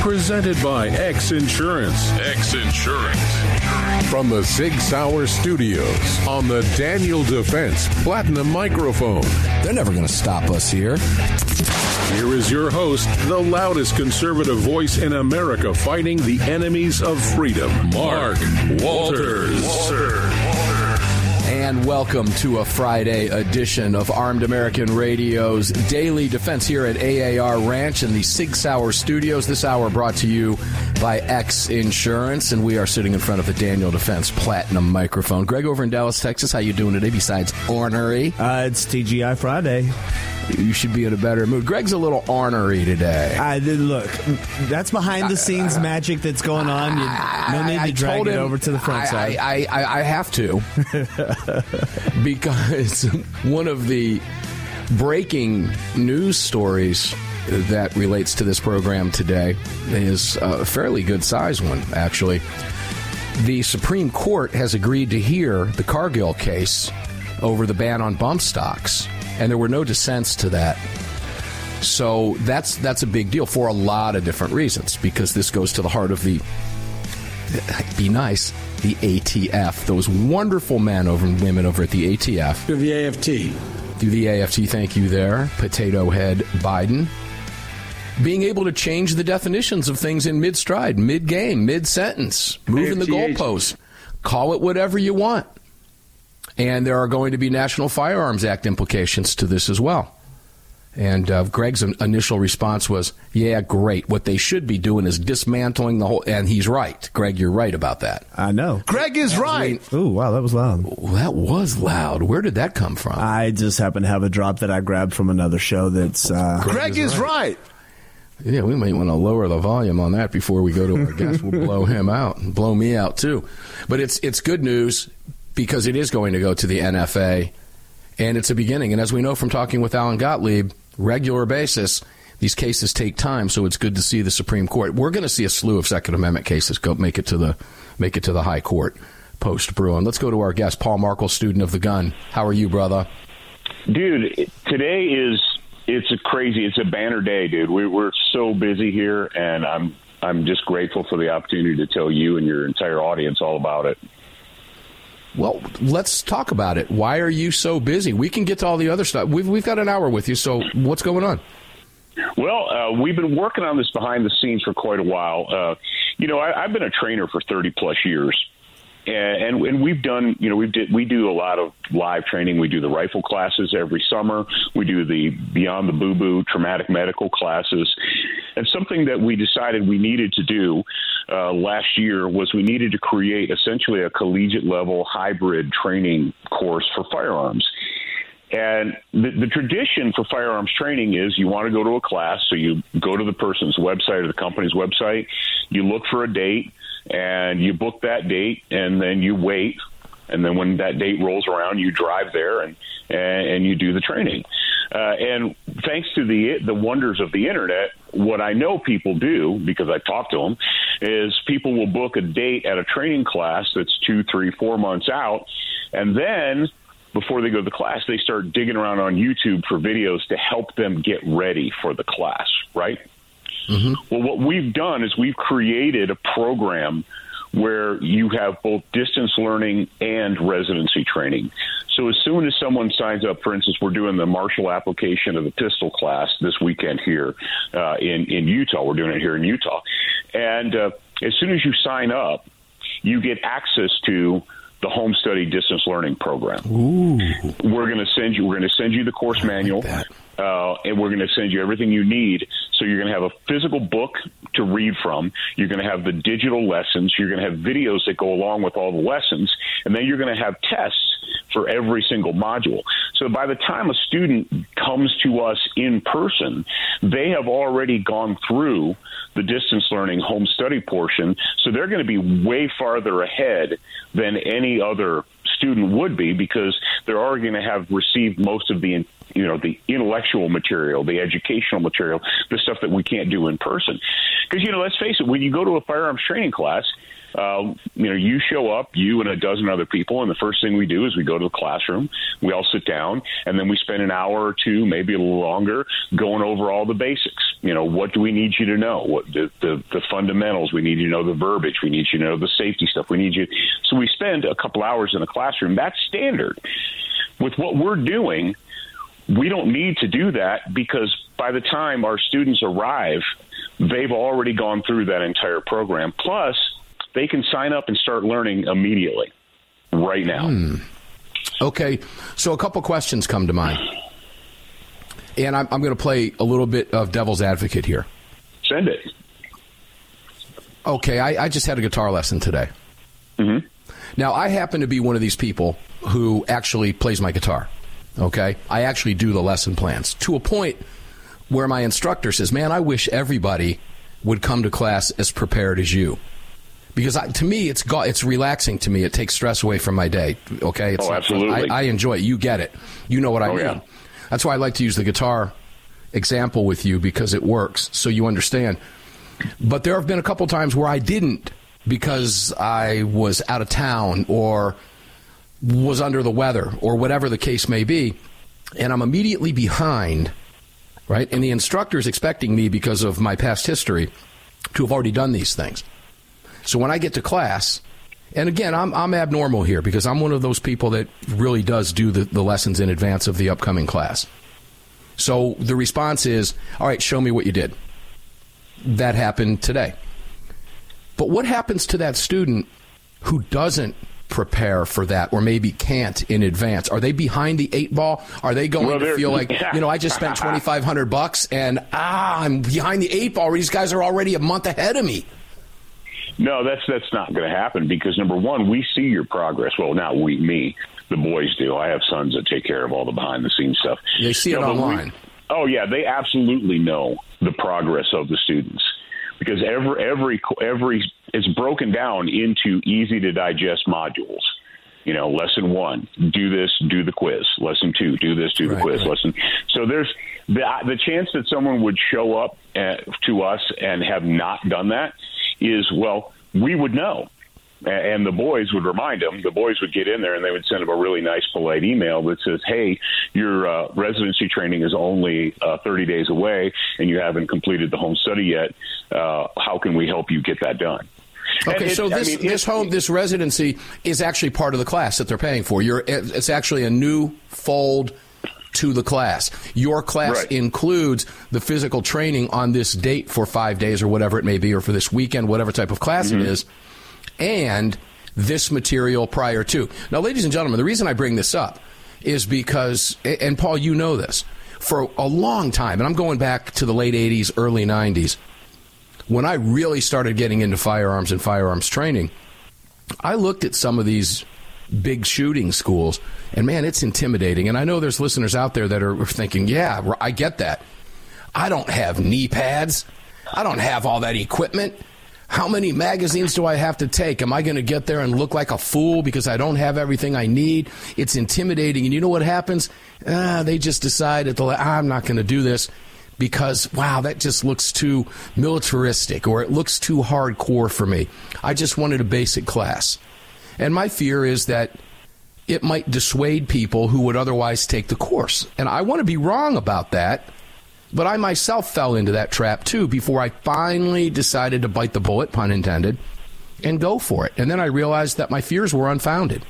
Presented by X Insurance. X Insurance. From the Sig Sauer Studios on the Daniel Defense Platinum Microphone. They're never going to stop us here. Here is your host, the loudest conservative voice in America fighting the enemies of freedom, Mark Walters. And welcome to a Friday edition of Armed American Radio's Daily Defense here at AAR Ranch in the Sig Sauer Studios. This hour brought to you by X Insurance, and we are sitting in front of the Daniel Defense Platinum microphone. Greg over in Dallas, Texas, how you doing today? Besides ornery, Uh, it's TGI Friday. You should be in a better mood. Greg's a little ornery today. I did look. That's behind the scenes magic that's going on. You, no need I- I to drag it him over to the front I, side. I, I, I have to because one of the breaking news stories that relates to this program today is a fairly good sized one, actually. The Supreme Court has agreed to hear the Cargill case over the ban on bump stocks, and there were no dissents to that. So that's that's a big deal for a lot of different reasons because this goes to the heart of the be nice. The ATF, those wonderful men over and women over at the ATF. through the AFT. through the AFT, thank you there, Potato Head Biden. Being able to change the definitions of things in mid stride, mid game, mid sentence, moving the AFTH. goalposts. Call it whatever you want. And there are going to be National Firearms Act implications to this as well. And uh, Greg's initial response was, "Yeah, great. What they should be doing is dismantling the whole." And he's right, Greg. You're right about that. I know. Greg is right. Ooh, wow, that was loud. That was loud. Where did that come from? I just happen to have a drop that I grabbed from another show. That's uh, Greg is right. Yeah, we might want to lower the volume on that before we go to our guest. We'll blow him out and blow me out too. But it's it's good news because it is going to go to the NFA, and it's a beginning. And as we know from talking with Alan Gottlieb, regular basis, these cases take time. So it's good to see the Supreme Court. We're going to see a slew of Second Amendment cases go make it to the make it to the High Court post Bruen. Let's go to our guest, Paul Markel, student of the gun. How are you, brother? dude today is it's a crazy it's a banner day dude we, we're so busy here and i'm i'm just grateful for the opportunity to tell you and your entire audience all about it Well, let's talk about it. Why are you so busy? We can get to all the other stuff. We've, we've got an hour with you, so what's going on? well uh, we've been working on this behind the scenes for quite a while uh, you know I, i've been a trainer for 30 plus years and, and we've done you know we did we do a lot of live training. We do the rifle classes every summer. We do the beyond the boo boo traumatic medical classes. And something that we decided we needed to do uh, last year was we needed to create essentially a collegiate level hybrid training course for firearms. And the, the tradition for firearms training is you want to go to a class, so you go to the person's website or the company's website, you look for a date, and you book that date, and then you wait, and then when that date rolls around, you drive there and and, and you do the training. Uh, and thanks to the the wonders of the internet, what I know people do because I talk to them is people will book a date at a training class that's two, three, four months out, and then before they go to the class, they start digging around on YouTube for videos to help them get ready for the class, right? Well, what we've done is we've created a program where you have both distance learning and residency training. So as soon as someone signs up, for instance, we're doing the martial application of the pistol class this weekend here uh, in in Utah. We're doing it here in Utah, and uh, as soon as you sign up, you get access to the home study distance learning program. We're going to send you. We're going to send you the course manual, uh, and we're going to send you everything you need So you're going to have a physical book to read from. You're going to have the digital lessons. You're going to have videos that go along with all the lessons. And then you're going to have tests for every single module. So by the time a student comes to us in person, they have already gone through the distance learning home study portion. So they're going to be way farther ahead than any other student would be because they're already going to have received most of the you know the intellectual material, the educational material, the stuff that we can't do in person. Because you know, let's face it, when you go to a firearms training class, uh, you know, you show up, you and a dozen other people, and the first thing we do is we go to the classroom. We all sit down, and then we spend an hour or two, maybe a little longer, going over all the basics. You know, what do we need you to know? What the the, the fundamentals? We need you to know the verbiage. We need you to know the safety stuff. We need you. So we spend a couple hours in the classroom. That's standard. With what we're doing, we don't need to do that because by the time our students arrive, they've already gone through that entire program. Plus, they can sign up and start learning immediately, right now. Hmm. Okay, so a couple questions come to mind. And I'm, I'm going to play a little bit of devil's advocate here. Send it. Okay, I, I just had a guitar lesson today. Mm-hmm. Now, I happen to be one of these people who actually plays my guitar. Okay, I actually do the lesson plans to a point where my instructor says, "Man, I wish everybody would come to class as prepared as you." Because I, to me, it's it's relaxing to me. It takes stress away from my day. Okay, it's Oh, absolutely. I, I enjoy it. You get it. You know what I Oh, mean. yeah. That's why I like to use the guitar example with you because it works, so you understand. But there have been a couple times where I didn't because I was out of town or was under the weather or whatever the case may be, and I'm immediately behind, right? And the instructor is expecting me because of my past history to have already done these things. So when I get to class, and again, I'm, I'm abnormal here because I'm one of those people that really does do the, the lessons in advance of the upcoming class. So the response is, all right, show me what you did. That happened today. But what happens to that student who doesn't prepare for that or maybe can't in advance? Are they behind the eight ball? Are they going Well, to feel like, you know, I just spent 2500 bucks and ah, I'm behind the eight ball. These guys are already a month ahead of me. No, that's that's not going to happen because number one, we see your progress. Well, not we, me, the boys do. I have sons that take care of all the behind the scenes stuff. They see it No, we- online. oh yeah, they absolutely know the progress of the students because every every every it's broken down into easy to digest modules. You know, lesson one, do this, do the quiz. Lesson two, do this, do the Right, quiz. right. Lesson. So there's the the chance that someone would show up uh, to us and have not done that is well, we would know. And the boys would remind them. The boys would get in there and they would send them a really nice, polite email that says, "Hey, your uh, residency training is only uh, 30 days away, and you haven't completed the home study yet. Uh, how can we help you get that done?" Okay, it- so I this mean, this home this residency is actually part of the class that they're paying for. You're it's actually a new fold to the class. Your class Right. includes the physical training on this date for 5 days or whatever it may be or for this weekend whatever type of class Mm-hmm. it is and this material prior to. Now ladies and gentlemen, the reason I bring this up is because and Paul you know this. For a long time and I'm going back to the late 80s early 90s when I really started getting into firearms and firearms training, I looked at some of these big shooting schools, and man, it's intimidating. And I know there's listeners out there that are thinking, yeah, I get that. I don't have knee pads, I don't have all that equipment. How many magazines do I have to take? Am I going to get there and look like a fool because I don't have everything I need? It's intimidating. And you know what happens? Ah, they just decide at the la- I'm not going to do this because wow, that just looks too militaristic or it looks too hardcore for me. I just wanted a basic class. And my fear is that it might dissuade people who would otherwise take the course. And I want to be wrong about that, but I myself fell into that trap too before I finally decided to bite the bullet, pun intended, and go for it. And then I realized that my fears were unfounded.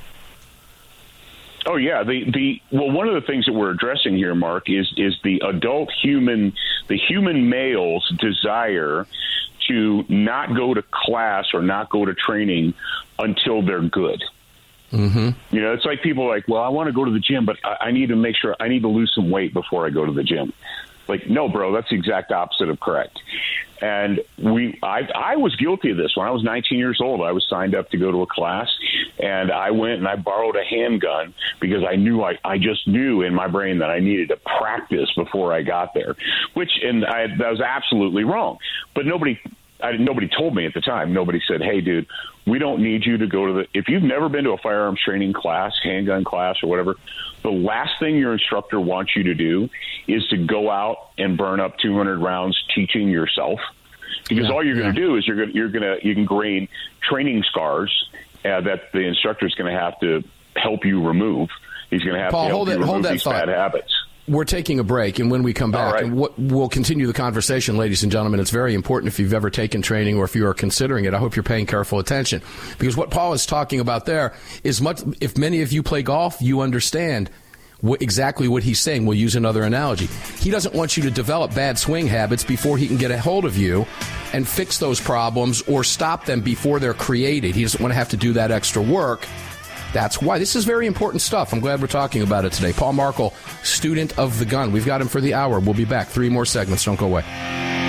Oh yeah, the the well, one of the things that we're addressing here, Mark, is is the adult human, the human male's desire to not go to class or not go to training until they're good. Mm-hmm. You know, it's like people are like, well, I want to go to the gym, but I, I need to make sure I need to lose some weight before I go to the gym. Like, no, bro, that's the exact opposite of correct. And we, I, I was guilty of this when I was 19 years old. I was signed up to go to a class, and I went and I borrowed a handgun because I knew I, I just knew in my brain that I needed to practice before I got there, which and I, that was absolutely wrong. But nobody, I, nobody told me at the time. Nobody said, "Hey, dude, we don't need you to go to the." If you've never been to a firearms training class, handgun class, or whatever, the last thing your instructor wants you to do is to go out and burn up 200 rounds teaching yourself because yeah, all you're yeah. going to do is you're going to, you're going to you can gain training scars uh, that the instructor is going to have to help you remove. He's going to have Paul, to help hold you that, remove hold that these thought. bad habits. We're taking a break, and when we come back, right. and we'll continue the conversation, ladies and gentlemen. It's very important if you've ever taken training or if you are considering it. I hope you're paying careful attention because what Paul is talking about there is much. If many of you play golf, you understand what, exactly what he's saying. We'll use another analogy. He doesn't want you to develop bad swing habits before he can get a hold of you and fix those problems or stop them before they're created. He doesn't want to have to do that extra work. That's why. This is very important stuff. I'm glad we're talking about it today. Paul Markel, student of the gun. We've got him for the hour. We'll be back. Three more segments. Don't go away.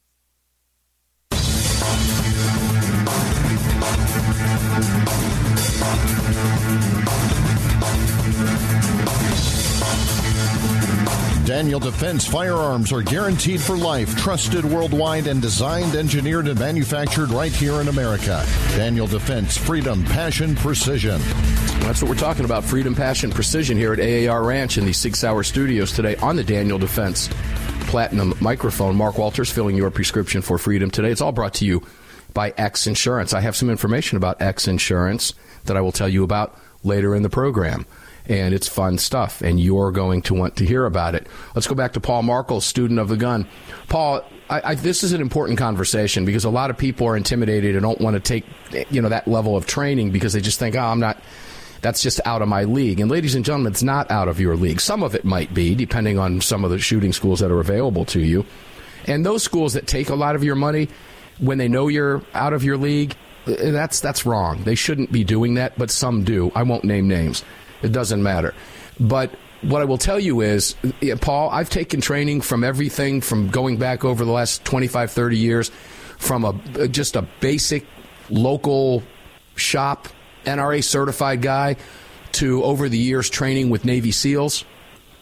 Daniel Defense firearms are guaranteed for life, trusted worldwide, and designed, engineered, and manufactured right here in America. Daniel Defense, freedom, passion, precision. That's what we're talking about freedom, passion, precision here at AAR Ranch in the Sig Sauer studios today on the Daniel Defense Platinum microphone. Mark Walters filling your prescription for freedom today. It's all brought to you by X Insurance. I have some information about X Insurance that I will tell you about later in the program and it's fun stuff, and you're going to want to hear about it. Let's go back to Paul Markel, student of the gun. Paul, I, I, this is an important conversation because a lot of people are intimidated and don't want to take you know that level of training because they just think, oh, I'm not. That's just out of my league. And ladies and gentlemen, it's not out of your league. Some of it might be, depending on some of the shooting schools that are available to you. And those schools that take a lot of your money when they know you're out of your league, that's that's wrong. They shouldn't be doing that, but some do. I won't name names. It doesn't matter. But what I will tell you is, yeah, Paul, I've taken training from everything from going back over the last 25, 30 years, from a uh, just a basic local shop NRA certified guy to over the years training with Navy SEALs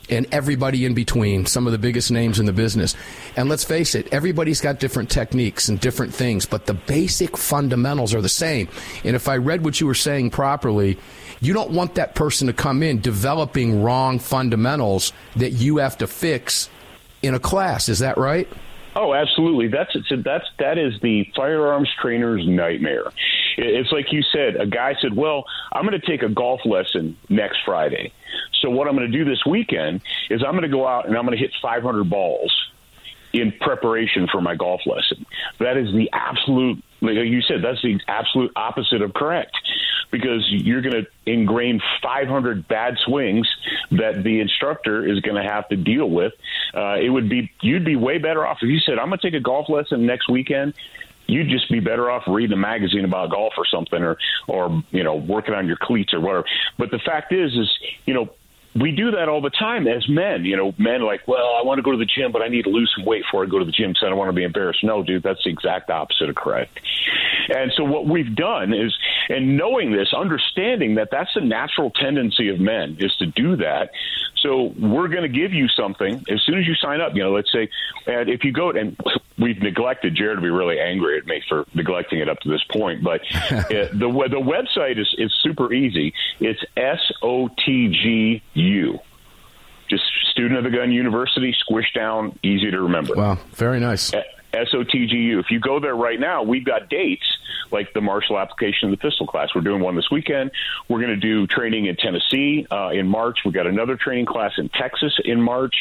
and everybody in between, some of the biggest names in the business. And let's face it, everybody's got different techniques and different things, but the basic fundamentals are the same. And if I read what you were saying properly, you don't want that person to come in developing wrong fundamentals that you have to fix in a class. Is that right? Oh, absolutely. That's that's that is the firearms trainer's nightmare. It's like you said. A guy said, "Well, I'm going to take a golf lesson next Friday. So what I'm going to do this weekend is I'm going to go out and I'm going to hit 500 balls." in preparation for my golf lesson. That is the absolute, like you said, that's the absolute opposite of correct because you're going to ingrain 500 bad swings that the instructor is going to have to deal with. Uh, it would be, you'd be way better off if you said, I'm going to take a golf lesson next weekend you'd just be better off reading a magazine about golf or something or or you know working on your cleats or whatever but the fact is is you know we do that all the time as men. You know, men like, well, I want to go to the gym, but I need to lose some weight before I go to the gym because I don't want to be embarrassed. No, dude, that's the exact opposite of correct. And so what we've done is, and knowing this, understanding that that's the natural tendency of men is to do that. So we're going to give you something as soon as you sign up. You know, let's say, and if you go and we've neglected Jared to be really angry at me for neglecting it up to this point, but it, the the website is is super easy. It's S O T G U. Just student of the gun university, squished down, easy to remember. Wow, very nice. SOTGU. If you go there right now, we've got dates like the martial application of the pistol class. We're doing one this weekend. We're going to do training in Tennessee uh, in March. We've got another training class in Texas in March.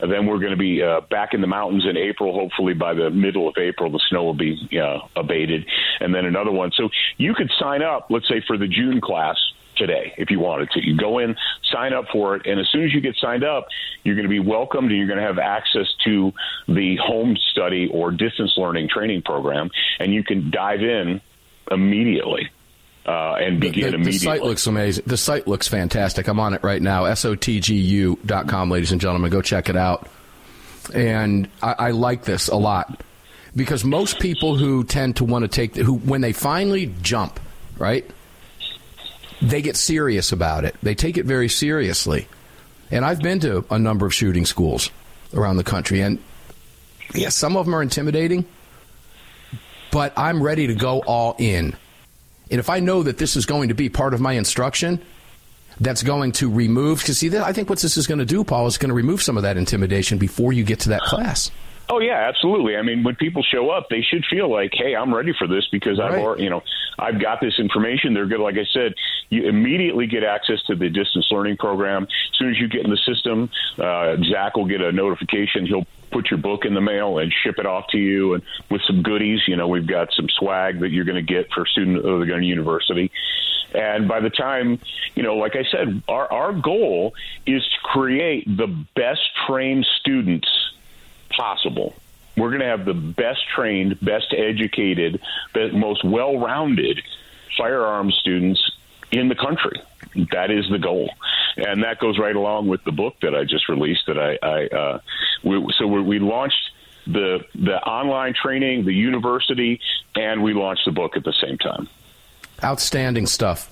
And then we're going to be uh, back in the mountains in April. Hopefully by the middle of April, the snow will be uh, abated. And then another one. So you could sign up, let's say, for the June class today if you wanted to. You go in, sign up for it, and as soon as you get signed up, you're going to be welcomed and you're going to have access to the home study or distance learning training program, and you can dive in immediately. Uh, and begin the, the, immediately. The site looks amazing. The site looks fantastic. I'm on it right now. SOTGU.com, ladies and gentlemen. Go check it out. And I, I like this a lot because most people who tend to want to take, who when they finally jump, right? They get serious about it. They take it very seriously. And I've been to a number of shooting schools around the country, and yeah, some of them are intimidating, but I'm ready to go all in. And if I know that this is going to be part of my instruction, that's going to remove, because see, I think what this is going to do, Paul, is going to remove some of that intimidation before you get to that class. Oh yeah, absolutely. I mean, when people show up, they should feel like, "Hey, I'm ready for this because I've, already, you know, I've got this information." They're good. Like I said, you immediately get access to the distance learning program. As soon as you get in the system, uh, Zach will get a notification. He'll put your book in the mail and ship it off to you, and with some goodies. You know, we've got some swag that you're going to get for a student of the Gun University. And by the time, you know, like I said, our, our goal is to create the best trained students possible. We're going to have the best trained, best educated, the most well rounded firearms students in the country. That is the goal, and that goes right along with the book that I just released. That I, I uh, we, so we, we launched the the online training, the university, and we launched the book at the same time. Outstanding stuff.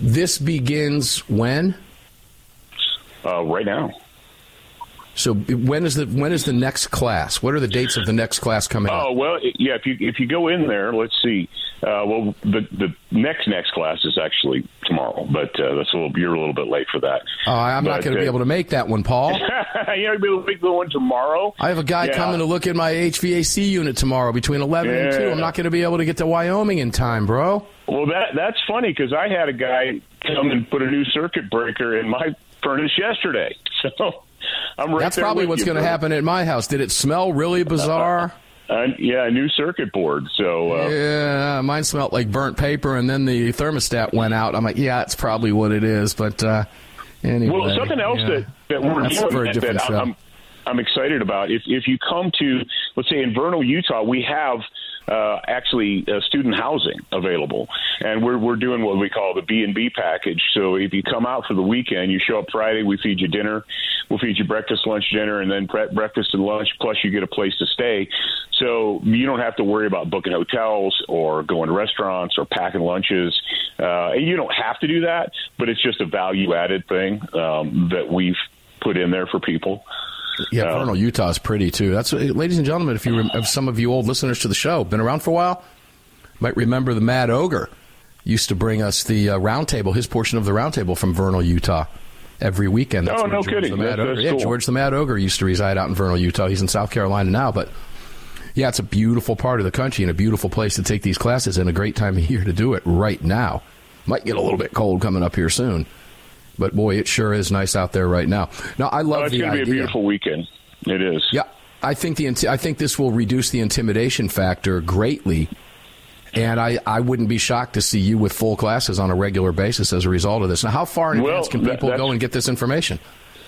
This begins when? Uh, right now. So when is the when is the next class? What are the dates of the next class coming up? Oh well, yeah. If you if you go in there, let's see. Uh, well, the the next next class is actually tomorrow, but uh, that's a little you're a little bit late for that. Oh, I'm but, not going to uh, be able to make that one, Paul. you're going to be able to make the one tomorrow. I have a guy Yeah. coming to look at my HVAC unit tomorrow between 11 and 2. I'm not going to be able to get to Wyoming in time, bro. Well, that that's funny because I had a guy come and put a new circuit breaker in my furnace yesterday. So right That's probably what's going to happen at my house. Did it smell really bizarre? Uh, yeah, a new circuit board. So uh, yeah, mine smelled like burnt paper, and then the thermostat went out. I'm like, yeah, it's probably what it is. But uh, anyway, Well, something else yeah. that, that we're That's doing for a that, different that show. I'm, I'm excited about. If if you come to, let's say in Vernal, Utah, we have uh, actually uh, student housing available, and we're we're doing what we call the B and B package. So if you come out for the weekend, you show up Friday, we feed you dinner, we'll feed you breakfast, lunch, dinner, and then pre- breakfast and lunch. Plus, you get a place to stay, so you don't have to worry about booking hotels or going to restaurants or packing lunches. Uh, and you don't have to do that, but it's just a value added thing um, that we've put in there for people. Yeah, Uh, Vernal, Utah is pretty too. That's, ladies and gentlemen, if you rem- if some of you old listeners to the show been around for a while, might remember the Mad Ogre used to bring us the uh, round table, his portion of the roundtable from Vernal, Utah, every weekend. That's Oh, no George kidding. The Mad That's- Ogre. that's yeah, cool. George the Mad Ogre used to reside out in Vernal, Utah. He's in South Carolina now, but yeah, it's a beautiful part of the country and a beautiful place to take these classes and a great time of year to do it right now. Might get a little bit cold coming up here soon. But boy, it sure is nice out there right now. Now, I love Oh, it's going to be idea. a beautiful weekend. It is. Yeah, I think the I think this will reduce the intimidation factor greatly, and I, I wouldn't be shocked to see you with full classes on a regular basis as a result of this. Now, how far in Well, advance can people that's- go and get this information?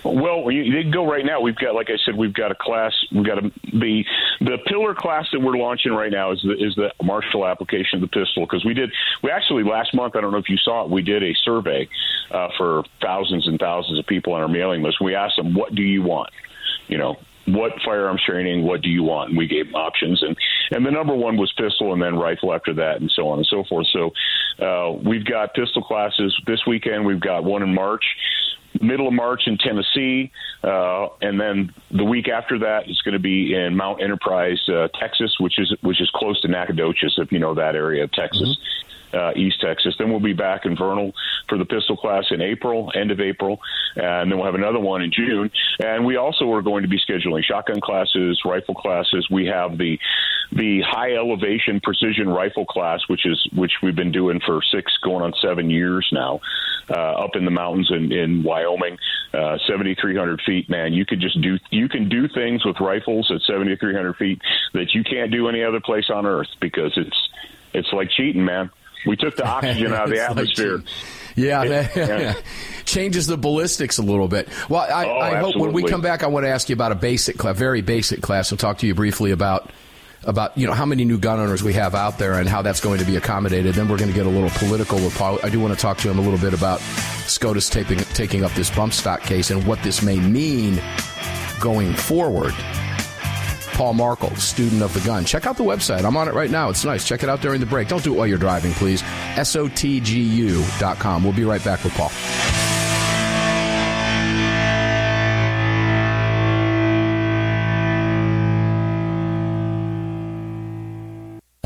Well, you, they go right now. We've got, like I said, we've got a class. We've got a, the the pillar class that we're launching right now is the is the martial application of the pistol because we did we actually last month. I don't know if you saw it. We did a survey uh, for thousands and thousands of people on our mailing list. We asked them, "What do you want?" You know, what firearms training? What do you want? And we gave them options, and and the number one was pistol, and then rifle after that, and so on and so forth. So uh, we've got pistol classes this weekend. We've got one in March middle of March in Tennessee, uh, and then the week after that is going to be in Mount Enterprise, uh, Texas, which is which is close to Nacogdoches, if you know that area of Texas. Uh, East Texas. Then we'll be back in Vernal for the pistol class in April, end of April, and then we'll have another one in June. And we also are going to be scheduling shotgun classes, rifle classes. We have the the high elevation precision rifle class, which is which we've been doing for six, going on seven years now, uh, up in the mountains in, in Wyoming, uh, seventy three hundred feet. Man, you could just do you can do things with rifles at seventy three hundred feet that you can't do any other place on earth because it's it's like cheating, man. We took the oxygen out of the It's like atmosphere. Yeah, It- yeah. changes the ballistics a little bit. Well, I, Oh, I hope when we come back, I want to ask you about a basic, class, very basic class, I'll talk to you briefly about about you know how many new gun owners we have out there and how that's going to be accommodated. Then we're going to get a little political with Paul. I do want to talk to him a little bit about SCOTUS taking taking up this bump stock case and what this may mean going forward. Paul Markel, student of the gun. Check out the website. I'm on it right now. It's nice. Check it out during the break. Don't do it while you're driving, please. SOTGU.com. We'll be right back with Paul.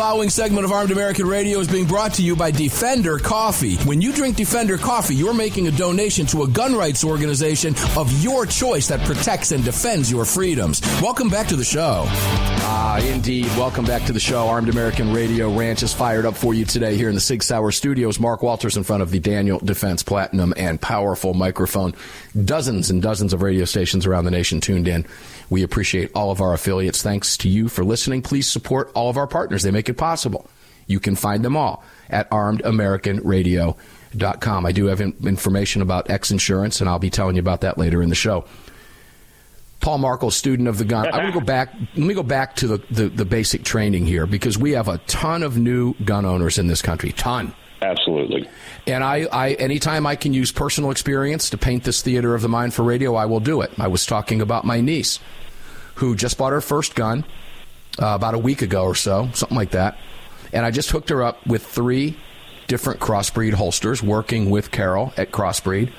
Following segment of Armed American Radio is being brought to you by Defender Coffee. When you drink Defender Coffee, you're making a donation to a gun rights organization of your choice that protects and defends your freedoms. Welcome back to the show. Ah, indeed. Welcome back to the show. Armed American Radio Ranch is fired up for you today here in the Sig Sauer studios. Mark Walters in front of the Daniel Defense Platinum and powerful microphone. Dozens and dozens of radio stations around the nation tuned in. We appreciate all of our affiliates. Thanks to you for listening. Please support all of our partners. They make possible. You can find them all at armedamericanradio.com. I do have in- information about X Insurance, and I'll be telling you about that later in the show. Paul Markel, student of the gun. I want to go back. Let me go back to the, the, the basic training here because we have a ton of new gun owners in this country. Ton. Absolutely. Absolutely. And I, I, anytime I can use personal experience to paint this theater of the mind for radio, I will do it. I was talking about my niece, who just bought her first gun uh, about a week ago or so, something like that. And I just hooked her up with three different crossbreed holsters, working with Carol at Crossbreed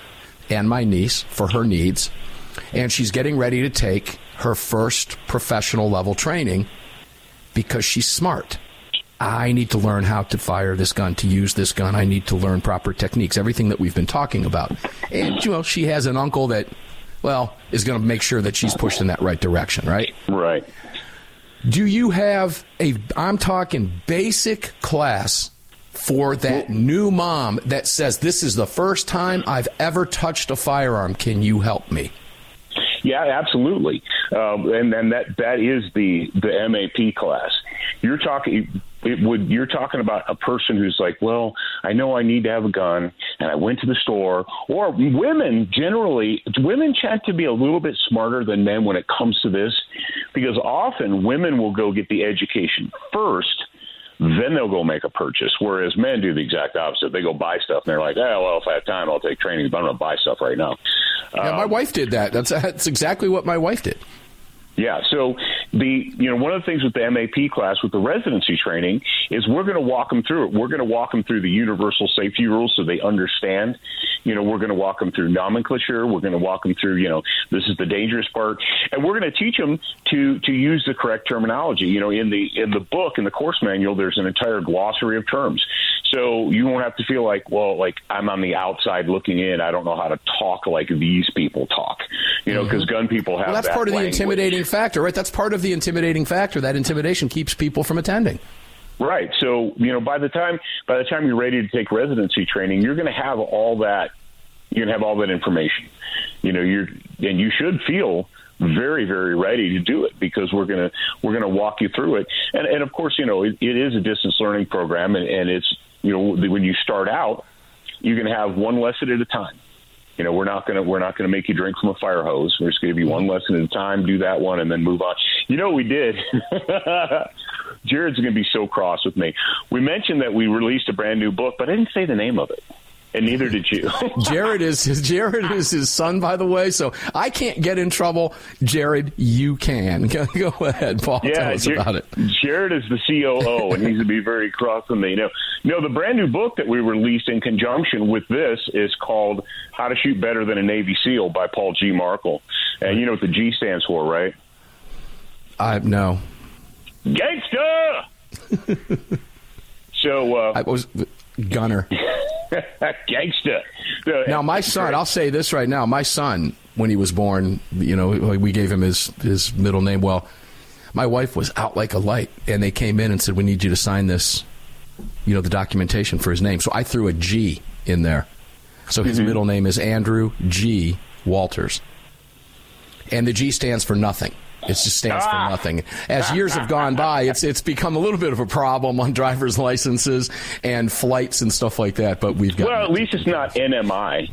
and my niece for her needs. And she's getting ready to take her first professional level training because she's smart. I need to learn how to fire this gun, to use this gun. I need to learn proper techniques, everything that we've been talking about. And, you know, she has an uncle that, well, is going to make sure that she's pushed in that right direction, right? Right. Do you have a, I'm talking basic class for that new mom that says, this is the first time I've ever touched a firearm? Can you help me? Yeah, absolutely. Um, and then that that is the the MAP class. You're talking it would you're talking about a person who's like, well, I know I need to have a gun, and I went to the store. Or women generally, women tend to be a little bit smarter than men when it comes to this, because often women will go get the education first. Then they'll go make a purchase. Whereas men do the exact opposite. They go buy stuff and they're like, oh, well, if I have time, I'll take training, but I'm going to buy stuff right now. Yeah, my Um, wife did that. That's, that's exactly what my wife did. Yeah. So the you know one of the things with the MAP class with the residency training is we're going to walk them through it. We're going to walk them through the universal safety rules so they understand. You know, we're going to walk them through nomenclature. We're going to walk them through you know this is the dangerous part, and we're going to teach them to to use the correct terminology. You know, in the in the book in the course manual, there's an entire glossary of terms. So you won't have to feel like, well, like I'm on the outside looking in. I don't know how to talk like these people talk. You know, because mm-hmm. gun people have that. Well, that's that part of the intimidating factor, right? That's part of the intimidating factor. That intimidation keeps people from attending. Right. So, you know, by the time by the time you're ready to take residency training, you're going to have all that you're going to have all that information. You know, you're and you should feel very very ready to do it because we're going to we're going to walk you through it. And and of course, you know, it, it is a distance learning program and, and it's, you know, when you start out, going to have one lesson at a time. You know, we're not to we're not to make you drink from a fire hose. We're just to give you one lesson at a time, do that one, and then move on. You know what we did? Jared's to be so cross with me. We mentioned that we released a brand new book, but I didn't say the name of it, and neither did you. Jared is Jared is his son, by the way. So I can't get in trouble. Jared, you can. Go, ahead, Paul. tell us Jer- about it. Jared is the COO, and he's to be very cross with me. No, no, the brand new book that we released in conjunction with this is called "How to Shoot Better Than a Navy SEAL" by Paul G. Markel, and you know what the G stands for, right? I no. Gangsta. so uh, I was gunner. Gangsta. The- Now, my son, I'll say this right now. My son, when he was born, you know, we gave him his, his middle name. Well, my wife was out like a light, and they came in and said, We need you to sign this, you know, the documentation for his name. So I threw a G in there. So his mm-hmm. middle name is Andrew G. Walters. And the G stands for nothing. It just stands for nothing. As years have gone by, it's it's become a little bit of a problem on driver's licenses and flights and stuff like that. But we've got well, at least it's not NMI.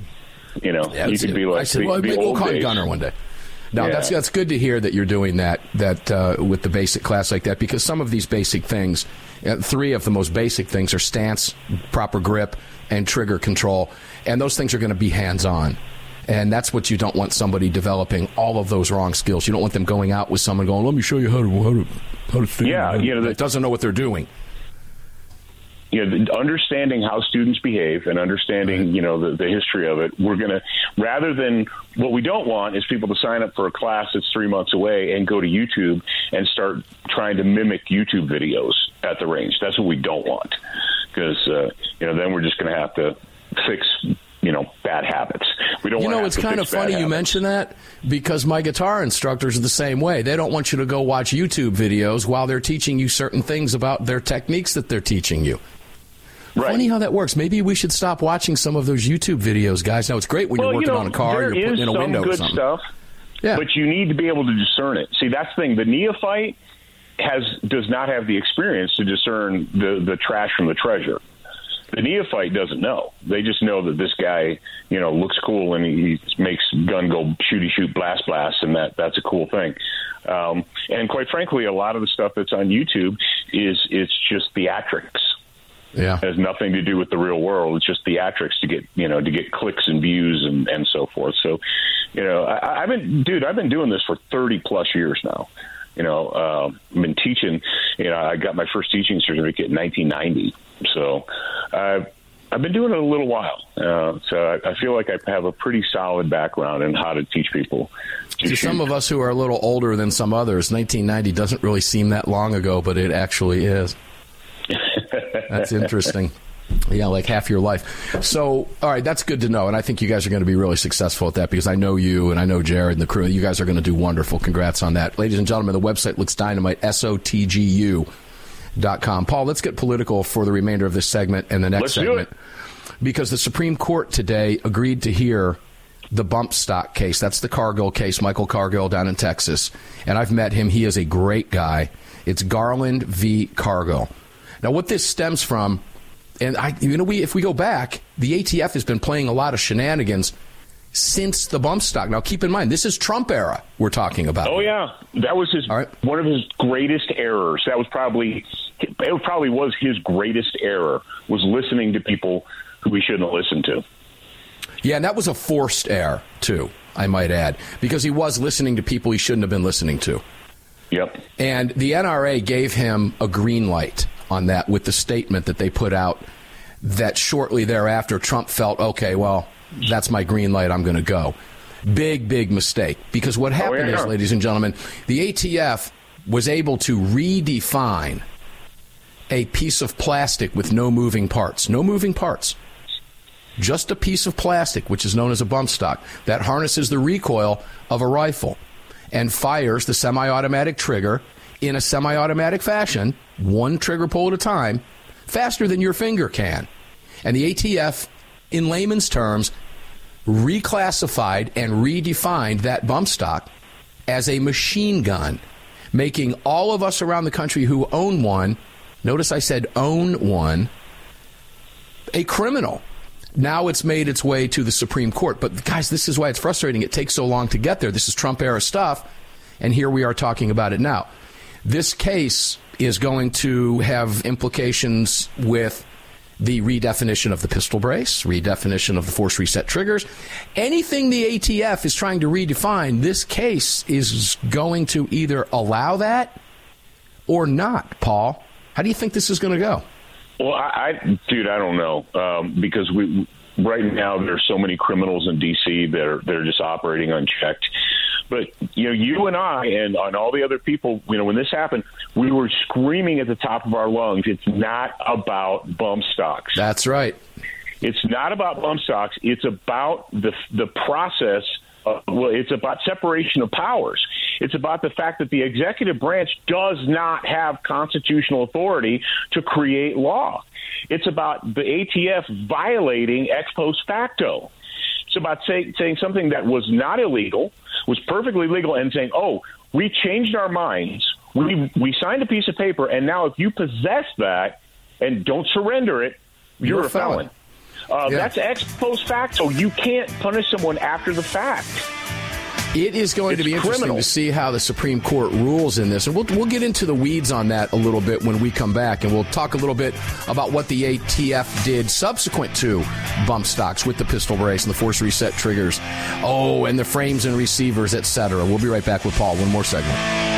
You know, Yeah, you could be like I said, well, we'll old call you. Gunner one day. Now Yeah. that's that's good to hear that you're doing that that uh, with the basic class like that because some of these basic things, uh, three of the most basic things are stance, proper grip, and trigger control, and those things are going to be hands on. And that's what you don't want somebody developing all of those wrong skills. You don't want them going out with someone going, "Let me show you how to how to how to think." Yeah, you know, that doesn't know what they're doing. you know, understanding how students behave and understanding, you know, the, the history of it, we're going to, rather than what we don't want is people to sign up for a class that's three months away and go to YouTube and start trying to mimic YouTube videos at the range. That's what we don't want. Because, uh, you know, then we're just going to have to fix, you know, bad habits. We don't You know, it's kind of funny you habits. mention that because my guitar instructors are the same way. They don't want you to go watch YouTube videos while they're teaching you certain things about their techniques that they're teaching you. Funny how that works. Maybe we should stop watching some of those YouTube videos, guys. Now it's great when well, you're working you know, on a car, you're putting in a window or good something. stuff, Yeah. but you need to be able to discern it. See, that's the thing. The neophyte has does not have the experience to discern the the trash from the treasure. The neophyte doesn't know. They just know that this guy, you know, looks cool and he makes gun go shooty shoot blast blast, and that that's a cool thing. Um, and quite frankly, a lot of the stuff that's on YouTube is it's just theatrics. Yeah, it has nothing to do with the real world. It's just theatrics to get you know to get clicks and views and and so forth. So, you know, I, I've been, dude, I've been doing this for thirty plus years now. You know, uh, I've been teaching. You know, I got my first teaching certificate in 1990. So, uh, I've been doing it a little while, uh, so I, I, feel like I have a pretty solid background in how to teach people. To, to some of us who are a little older than some others, 1990 doesn't really seem that long ago, but it actually is. That's interesting. Yeah, like half your life. So, all right, that's good to know. And I think you guys are going to be really successful at that because I know you and I know Jared and the crew. You guys are going to do wonderful. Congrats on that. Ladies and gentlemen, the website looks dynamite, S O T G U com. Paul, let's get political for the remainder of this segment and the next let's segment. Because the Supreme Court today agreed to hear the bump stock case. That's the Cargill case, Michael Cargill down in Texas. And I've met him. He is a great guy. It's Garland v. Cargill. Now, what this stems from, and I, you know, we if we go back, the ATF has been playing a lot of shenanigans since the bump stock. Now, keep in mind, this is Trump era we're talking about. Oh yeah, that was his right. one of his greatest errors. That was probably it. Probably was his greatest error was listening to people who he shouldn't have listened to. Yeah, and that was a forced error too. I might add because he was listening to people he shouldn't have been listening to. Yep. And the NRA gave him a green light on that with the statement that they put out that shortly thereafter Trump felt, okay, well, that's my green light, I'm going to go. Big, big mistake. Because what happened oh, yeah. is, ladies and gentlemen, the ATF was able to redefine a piece of plastic with no moving parts. No moving parts. Just a piece of plastic, which is known as a bump stock, that harnesses the recoil of a rifle and fires the semi automatic trigger in a semi automatic fashion, one trigger pull at a time, faster than your finger can. And the ATF, in layman's terms, reclassified and redefined that bump stock as a machine gun, making all of us around the country who own one, notice I said own one, a criminal. Now it's made its way to the Supreme Court. But guys, this is why it's frustrating. It takes so long to get there. This is Trump era stuff, and here we are talking about it now. This case is going to have implications with the redefinition of the pistol brace, redefinition of the force reset triggers. Anything the ATF is trying to redefine, this case is going to either allow that or not, Paul. How do you think this is going to go? Well, I, I dude, I don't know um, because we right now there are so many criminals in D.C. that are they're just operating unchecked. But you know, you and I and, and all the other people, you know, when this happened, we were screaming at the top of our lungs. It's not about bump stocks. That's right. It's not about bump stocks. It's about the the process. Of, well, it's about separation of powers. It's about the fact that the executive branch does not have constitutional authority to create law. It's about the ATF violating ex post facto. It's about say, saying something that was not illegal, was perfectly legal, and saying, "Oh, we changed our minds. We we signed a piece of paper, and now if you possess that and don't surrender it, you're, you're a felon." felon. Uh, yeah. That's ex post facto. You can't punish someone after the fact. It is going it's to be interesting criminal. to see how the Supreme Court rules in this, and we'll we'll get into the weeds on that a little bit when we come back, and we'll talk a little bit about what the ATF did subsequent to bump stocks with the pistol brace and the force reset triggers, oh, and the frames and receivers, etc. We'll be right back with Paul. One more segment.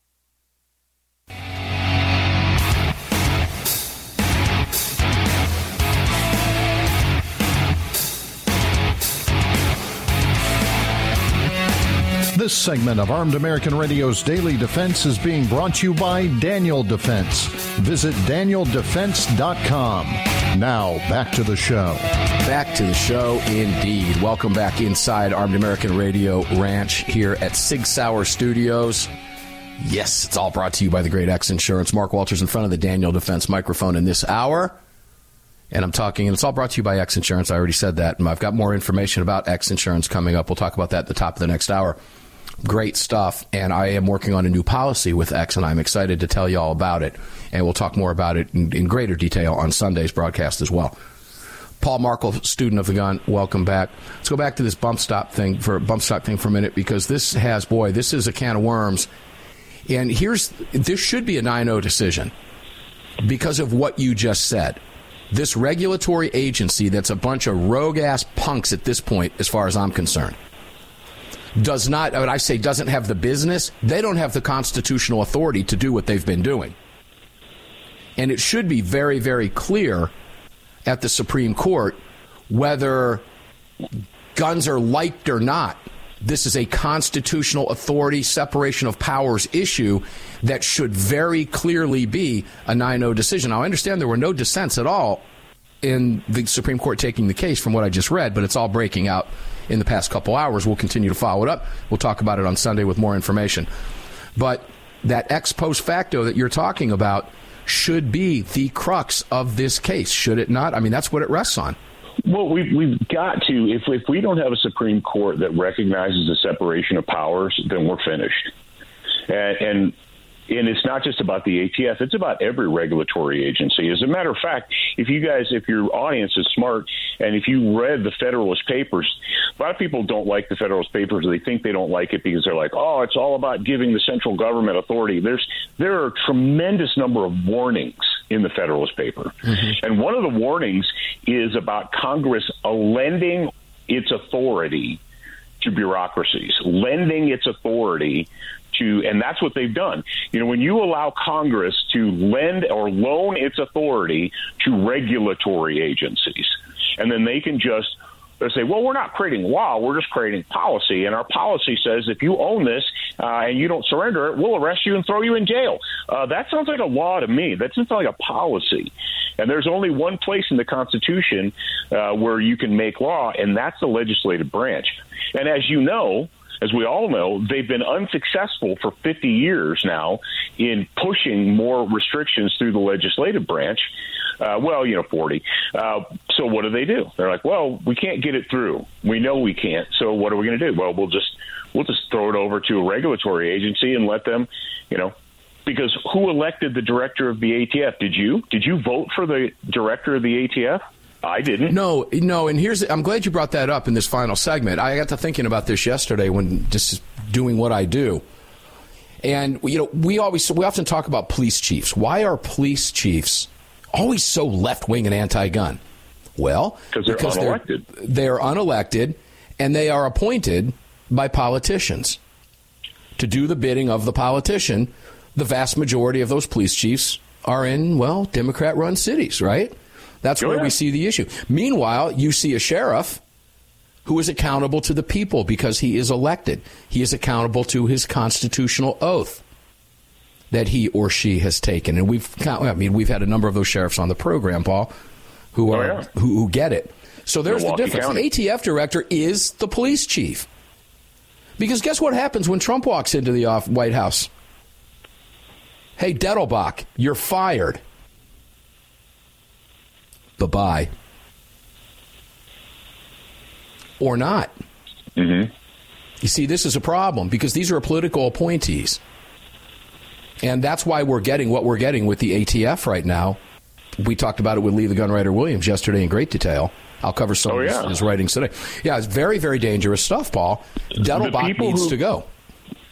This segment of Armed American Radio's Daily Defense is being brought to you by Daniel Defense. Visit danieldefense.com. Now, back to the show. Back to the show, indeed. Welcome back inside Armed American Radio Ranch here at Sig Sauer Studios. Yes, it's all brought to you by the Great X Insurance. Mark Walters in front of the Daniel Defense microphone in this hour. And I'm talking, and it's all brought to you by X Insurance. I already said that. And I've got more information about X Insurance coming up. We'll talk about that at the top of the next hour great stuff. And I am working on a new policy with X, and I'm excited to tell you all about it. And we'll talk more about it in, in greater detail on Sunday's broadcast as well. Paul Markel, student of the gun, welcome back. Let's go back to this bump stop thing for bump stock thing for a minute because this has boy, this is a can of worms. And here's this should be a 9-0 decision because of what you just said. This regulatory agency that's a bunch of rogue ass punks at this point, as far as I'm concerned does not, I say doesn't have the business, they don't have the constitutional authority to do what they've been doing. And it should be very, very clear at the Supreme Court whether guns are liked or not this is a constitutional authority separation of powers issue that should very clearly be a 9-0 decision. Now, I understand there were no dissents at all in the Supreme Court taking the case from what I just read, but it's all breaking out in the past couple hours. We'll continue to follow it up. We'll talk about it on Sunday with more information. But that ex post facto that you're talking about should be the crux of this case, should it not? I mean, that's what it rests on. Well, we, we've got to. If, if we don't have a Supreme Court that recognizes the separation of powers, then we're finished. And, and and it's not just about the ATF; it's about every regulatory agency. As a matter of fact, if you guys, if your audience is smart, and if you read the Federalist Papers, a lot of people don't like the Federalist Papers. They think they don't like it because they're like, "Oh, it's all about giving the central government authority." There's there are a tremendous number of warnings in the Federalist paper, mm-hmm. and one of the warnings is about Congress lending its authority to bureaucracies, lending its authority to, and that's what they've done. You know, when you allow Congress to lend or loan its authority to regulatory agencies, and then they can just they say, well, we're not creating law, we're just creating policy. And our policy says if you own this uh, and you don't surrender it, we'll arrest you and throw you in jail. Uh, that sounds like a law to me. That sounds like a policy. And there's only one place in the Constitution uh, where you can make law, and that's the legislative branch. And as you know, as we all know, they've been unsuccessful for 50 years now in pushing more restrictions through the legislative branch. Uh, well, you know, 40. Uh, so what do they do? They're like, well, we can't get it through. We know we can't. So what are we going to do? Well, we'll just we'll just throw it over to a regulatory agency and let them, you know, because who elected the director of the ATF? Did you? Did you vote for the director of the ATF? I didn't. No, no. And here's I'm glad you brought that up in this final segment. I got to thinking about this yesterday when just doing what I do. And you know, we always we often talk about police chiefs. Why are police chiefs always so left wing and anti gun? Well, they're because unelected. They're, they're unelected and they are appointed by politicians to do the bidding of the politician. The vast majority of those police chiefs are in well Democrat run cities, right? That's where we see the issue. Meanwhile, you see a sheriff who is accountable to the people because he is elected. He is accountable to his constitutional oath that he or she has taken. And we've, I mean, we've had a number of those sheriffs on the program, Paul, who oh, are oh, yeah. who, who, get it. So there's Milwaukee the difference. County. The ATF director is the police chief. Because guess what happens when Trump walks into the White House? Hey, Dettelbach, you're fired bye bye. Or not. Mm-hmm. You see, this is a problem because these are political appointees. And that's why we're getting what we're getting with the ATF right now. We talked about it with Lee the Gunwriter Williams yesterday in great detail. I'll cover some oh, of his, his, writings today. Yeah, it's very, very dangerous stuff, Paul. Dettelbach needs who, to go.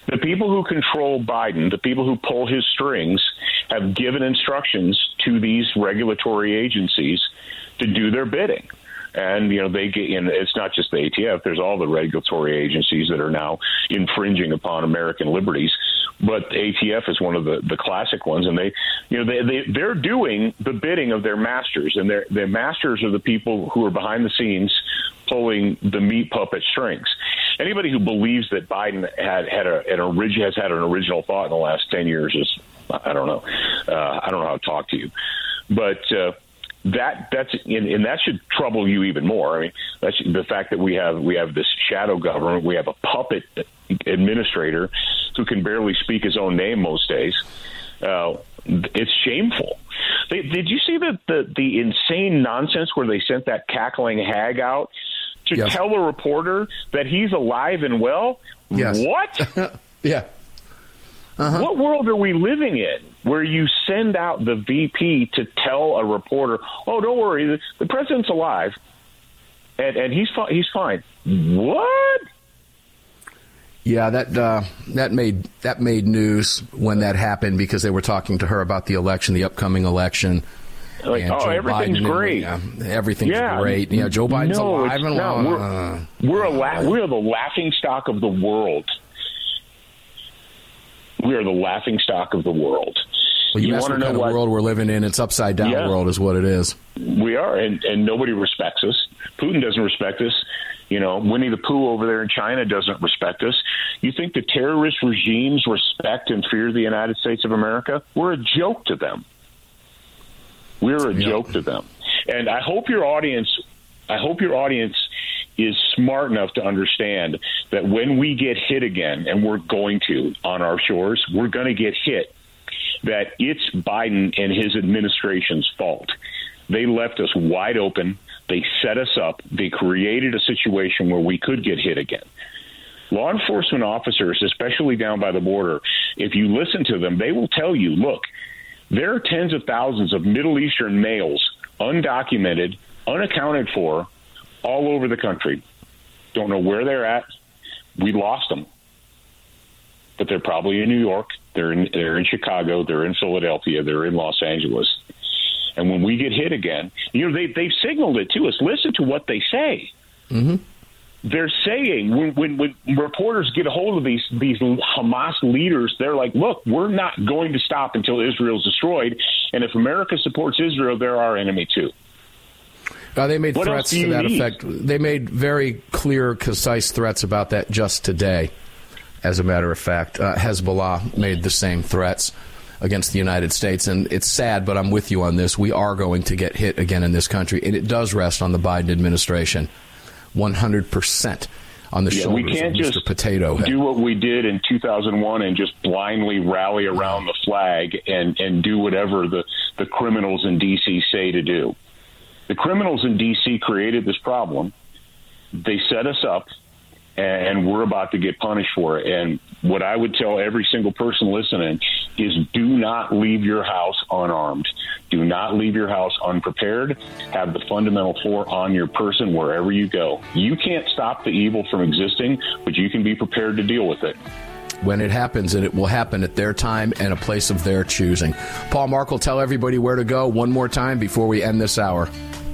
The people who control Biden, the people who pull his strings, have given instructions to these regulatory agencies to do their bidding. And you know they get in. It's not just the ATF. There's all the regulatory agencies that are now infringing upon American liberties. But ATF is one of the, the classic ones, and they, you know, they, they they're doing the bidding of their masters, and their their masters are the people who are behind the scenes pulling the meat puppet strings. Anybody who believes that Biden had had a, an origin has had an original thought in the last ten years is I don't know. Uh, I don't know how to talk to you, but. Uh, that that's and, and, that should trouble you even more. I mean, that's the fact that we have we have this shadow government, we have a puppet administrator who can barely speak his own name most days. Uh, it's shameful. They, did you see the, the the insane nonsense where they sent that cackling hag out to yes. tell a reporter that he's alive and well? Yes. What? yeah. Uh-huh. What world are we living in where you send out the VP to tell a reporter, "Oh, don't worry, the, the president's alive, and, and he's fi- he's fine." What? Yeah, that uh, that made that made news when that happened because they were talking to her about the election, the upcoming election. Like, oh, Joe everything's Biden great. And, yeah, everything's yeah. great. Yeah, Joe Biden's no, alive and well. We're, uh, we're, a la- we're the laughing stock of the world we are the laughing stock of the world. Well, you, you ask want what to know kind of what world we're living in. It's upside down Yeah. world, is what it is. we are, and and nobody respects us. Putin doesn't respect us. You know, Winnie the Pooh over there in China doesn't respect us. You think the terrorist regimes respect and fear the United States of America? We're a joke to them. We're a joke to them. And I hope your audience, I hope your audience is smart enough to understand that when we get hit again, and we're going to on our shores, we're going to get hit. That it's Biden and his administration's fault. They left us wide open. They set us up. They created a situation where we could get hit again. Law enforcement officers, especially down by the border, if you listen to them, they will tell you look, there are tens of thousands of Middle Eastern males, undocumented, unaccounted for, all over the country. Don't know where they're at. We lost them. But they're probably in New York, they're in, they're in Chicago, they're in Philadelphia, they're in Los Angeles. And when we get hit again, you know, they, they've signaled it to us. Listen to what they say. Mm-hmm. They're saying when, when, when reporters get a hold of these these Hamas leaders, they're like, "Look, we're not going to stop until Israel's destroyed, and if America supports Israel, they're our enemy too." Uh, they made What threats to that need? effect. They made very clear, concise threats about that just today. As a matter of fact, uh, Hezbollah made the same threats against the United States, and it's sad, but I'm with you on this. We are going to get hit again in this country, and it does rest on the Biden administration, 100 percent on the Yeah, shoulders we can't of Mr. just Potato Head. do what we did in 2001 and just blindly rally around the flag and and do whatever the the criminals in DC say to do. The criminals in DC created this problem. They set us up and we're about to get punished for it. And what I would tell every single person listening is do not leave your house unarmed. Do not leave your house unprepared. Have the fundamental four on your person wherever you go. You can't stop the evil from existing, but you can be prepared to deal with it. when it happens, and it will happen at their time and a place of their choosing. Paul Markel, tell everybody where to go one more time before we end this hour.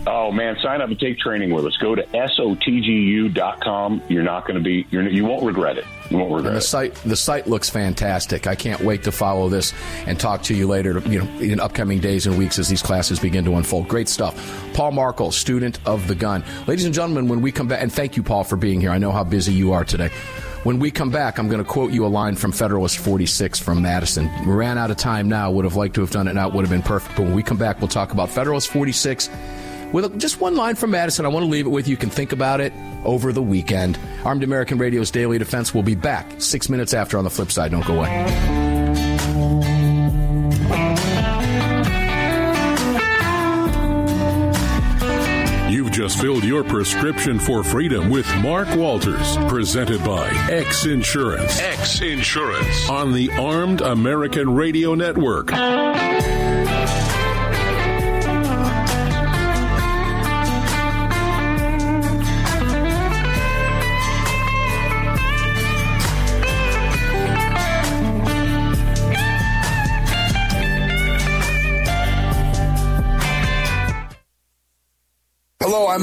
Oh man, sign up and take training with us. Go to sotgu.com. You're not going to be you're, you won't regret it. You won't regret And the it. site the site looks fantastic. I can't wait to follow this and talk to you later. You know, in upcoming days and weeks as these classes begin to unfold. Great stuff. Paul Markel, student of the gun, ladies and gentlemen. When we come back, and thank you, Paul, for being here. I know how busy you are today. When we come back, I'm going to quote you a line from Federalist 46 from Madison. We ran out of time now. Would have liked to have done it now. It would have been perfect. But when we come back, we'll talk about Federalist 46 with just one line from Madison. I want to leave it with you. You can think about it over the weekend. Armed American Radio's Daily Defense will be back six minutes after on the flip side. Don't go away. You've just filled your prescription for freedom with Mark Walters, presented by X Insurance. X Insurance on the Armed American Radio Network.